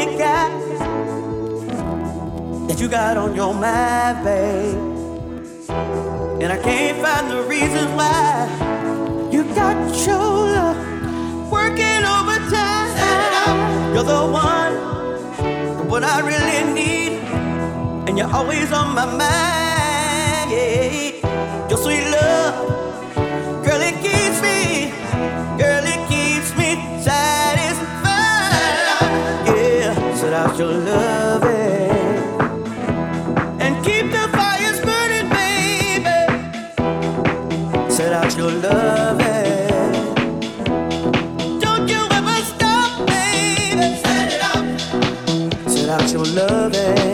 only that you got on your mind, babe. And I can't find the reason why you got your love working overtime. You're the one, what I really need, and you're always on my mind. Yeah. Your sweet love. loving.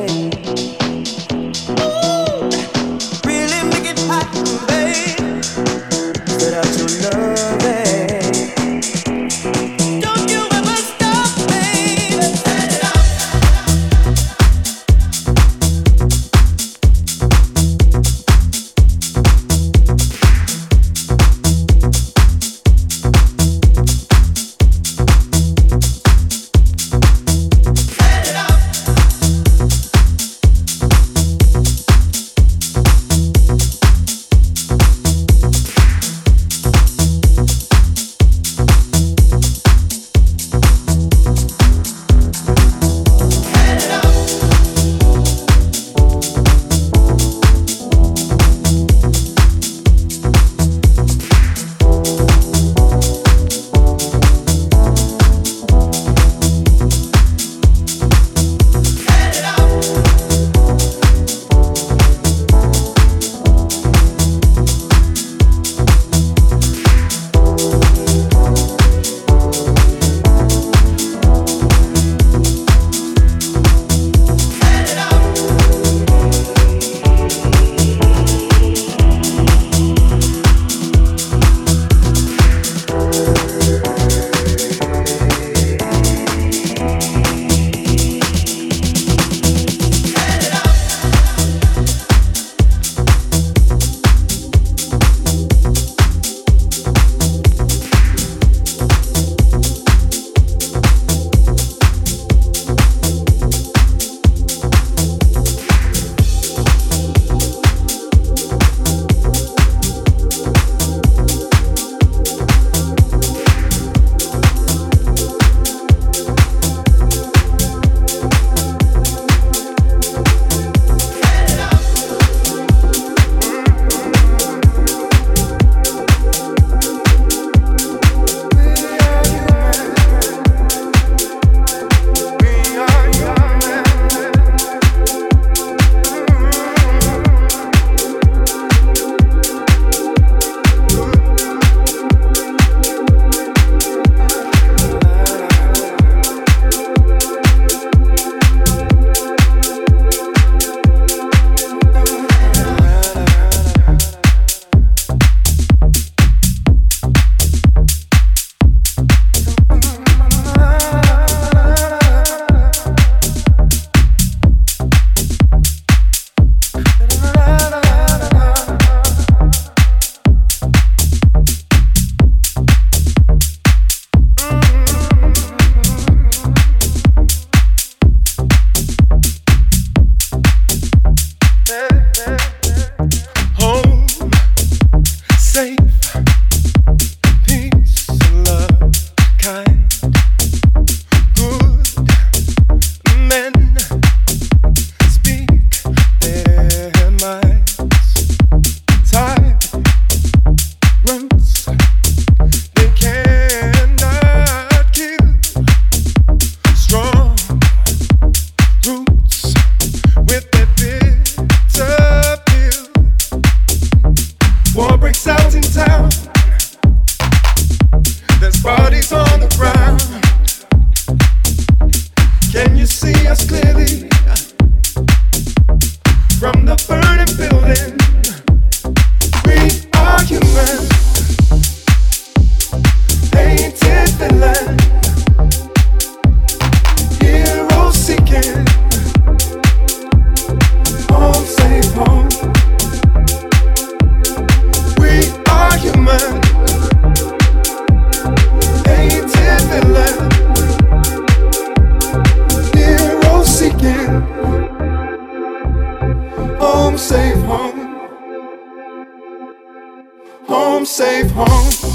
Safe home.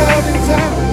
in times.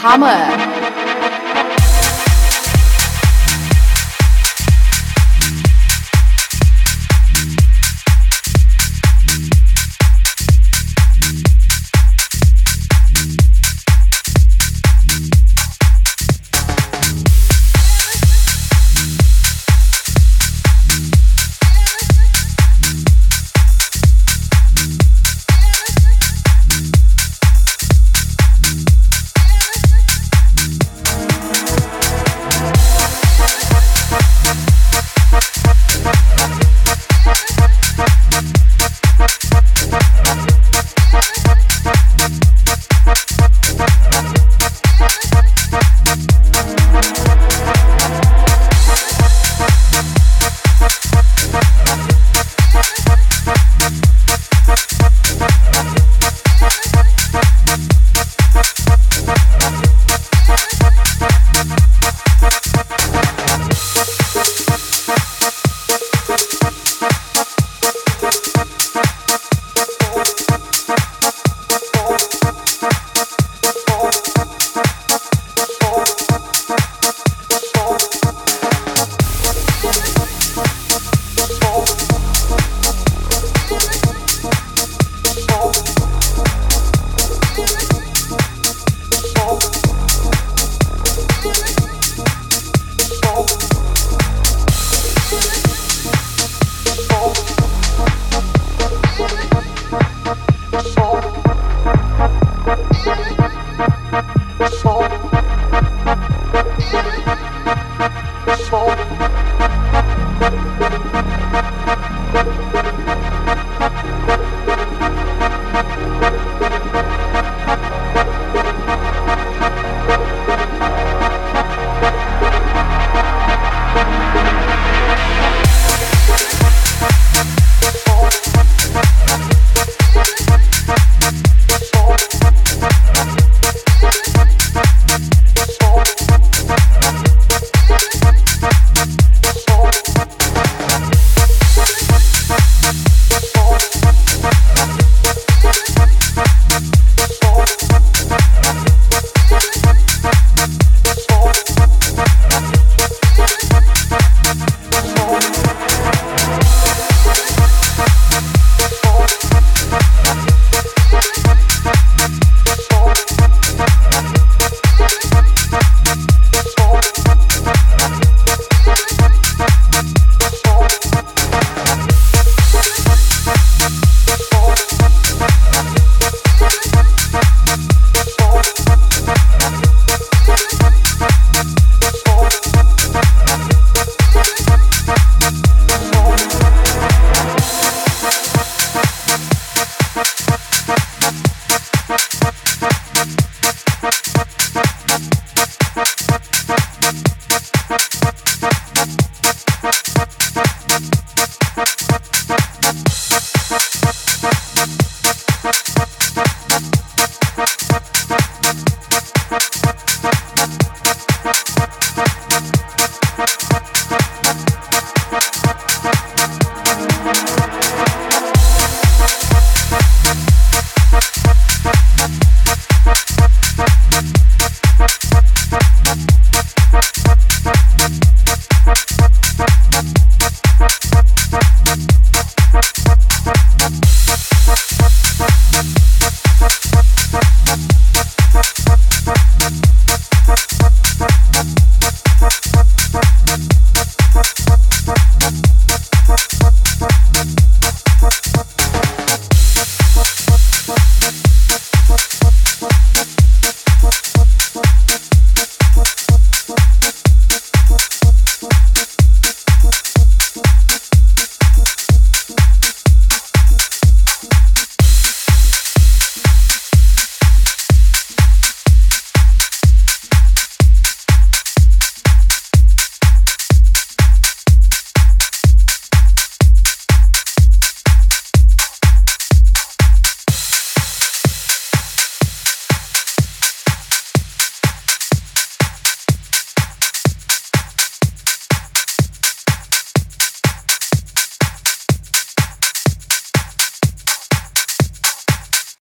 他们